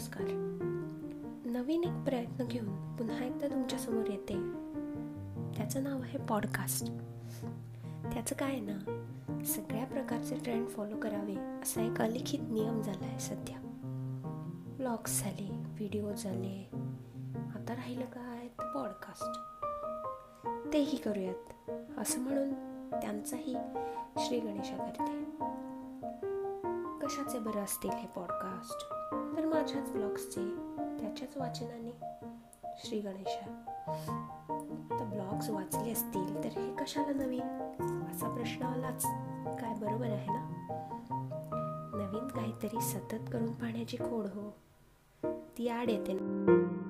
नमस्कार. नवीन एक प्रयत्न घेऊन पुन्हा एकदा तुमच्यासमोर येते. त्याचं नाव आहे पॉडकास्ट त्याचं काय आहे ना सगळ्या प्रकारचे ट्रेंड फॉलो करावे असा एक अलिखित नियम झाला आहे सध्या. ब्लॉग्स झाले व्हिडिओ झाले. आता राहिलं काय? तर पॉडकास्ट तेही करूयात. असं म्हणून त्यांचाही श्री गणेशा करते. कशाचे बरं असतील हे पॉडकास्ट माझ्याच ब्लॉग्सचे त्याच्याच वाचनाने. श्री गणेशा. आता ब्लॉग्स वाचले असतील तर हे कशाला नवीन? असा प्रश्न आलाच. काय बरोबर आहे ना? नवीन काहीतरी सतत करून पाहण्याची खोड हो. ती आड येते ना.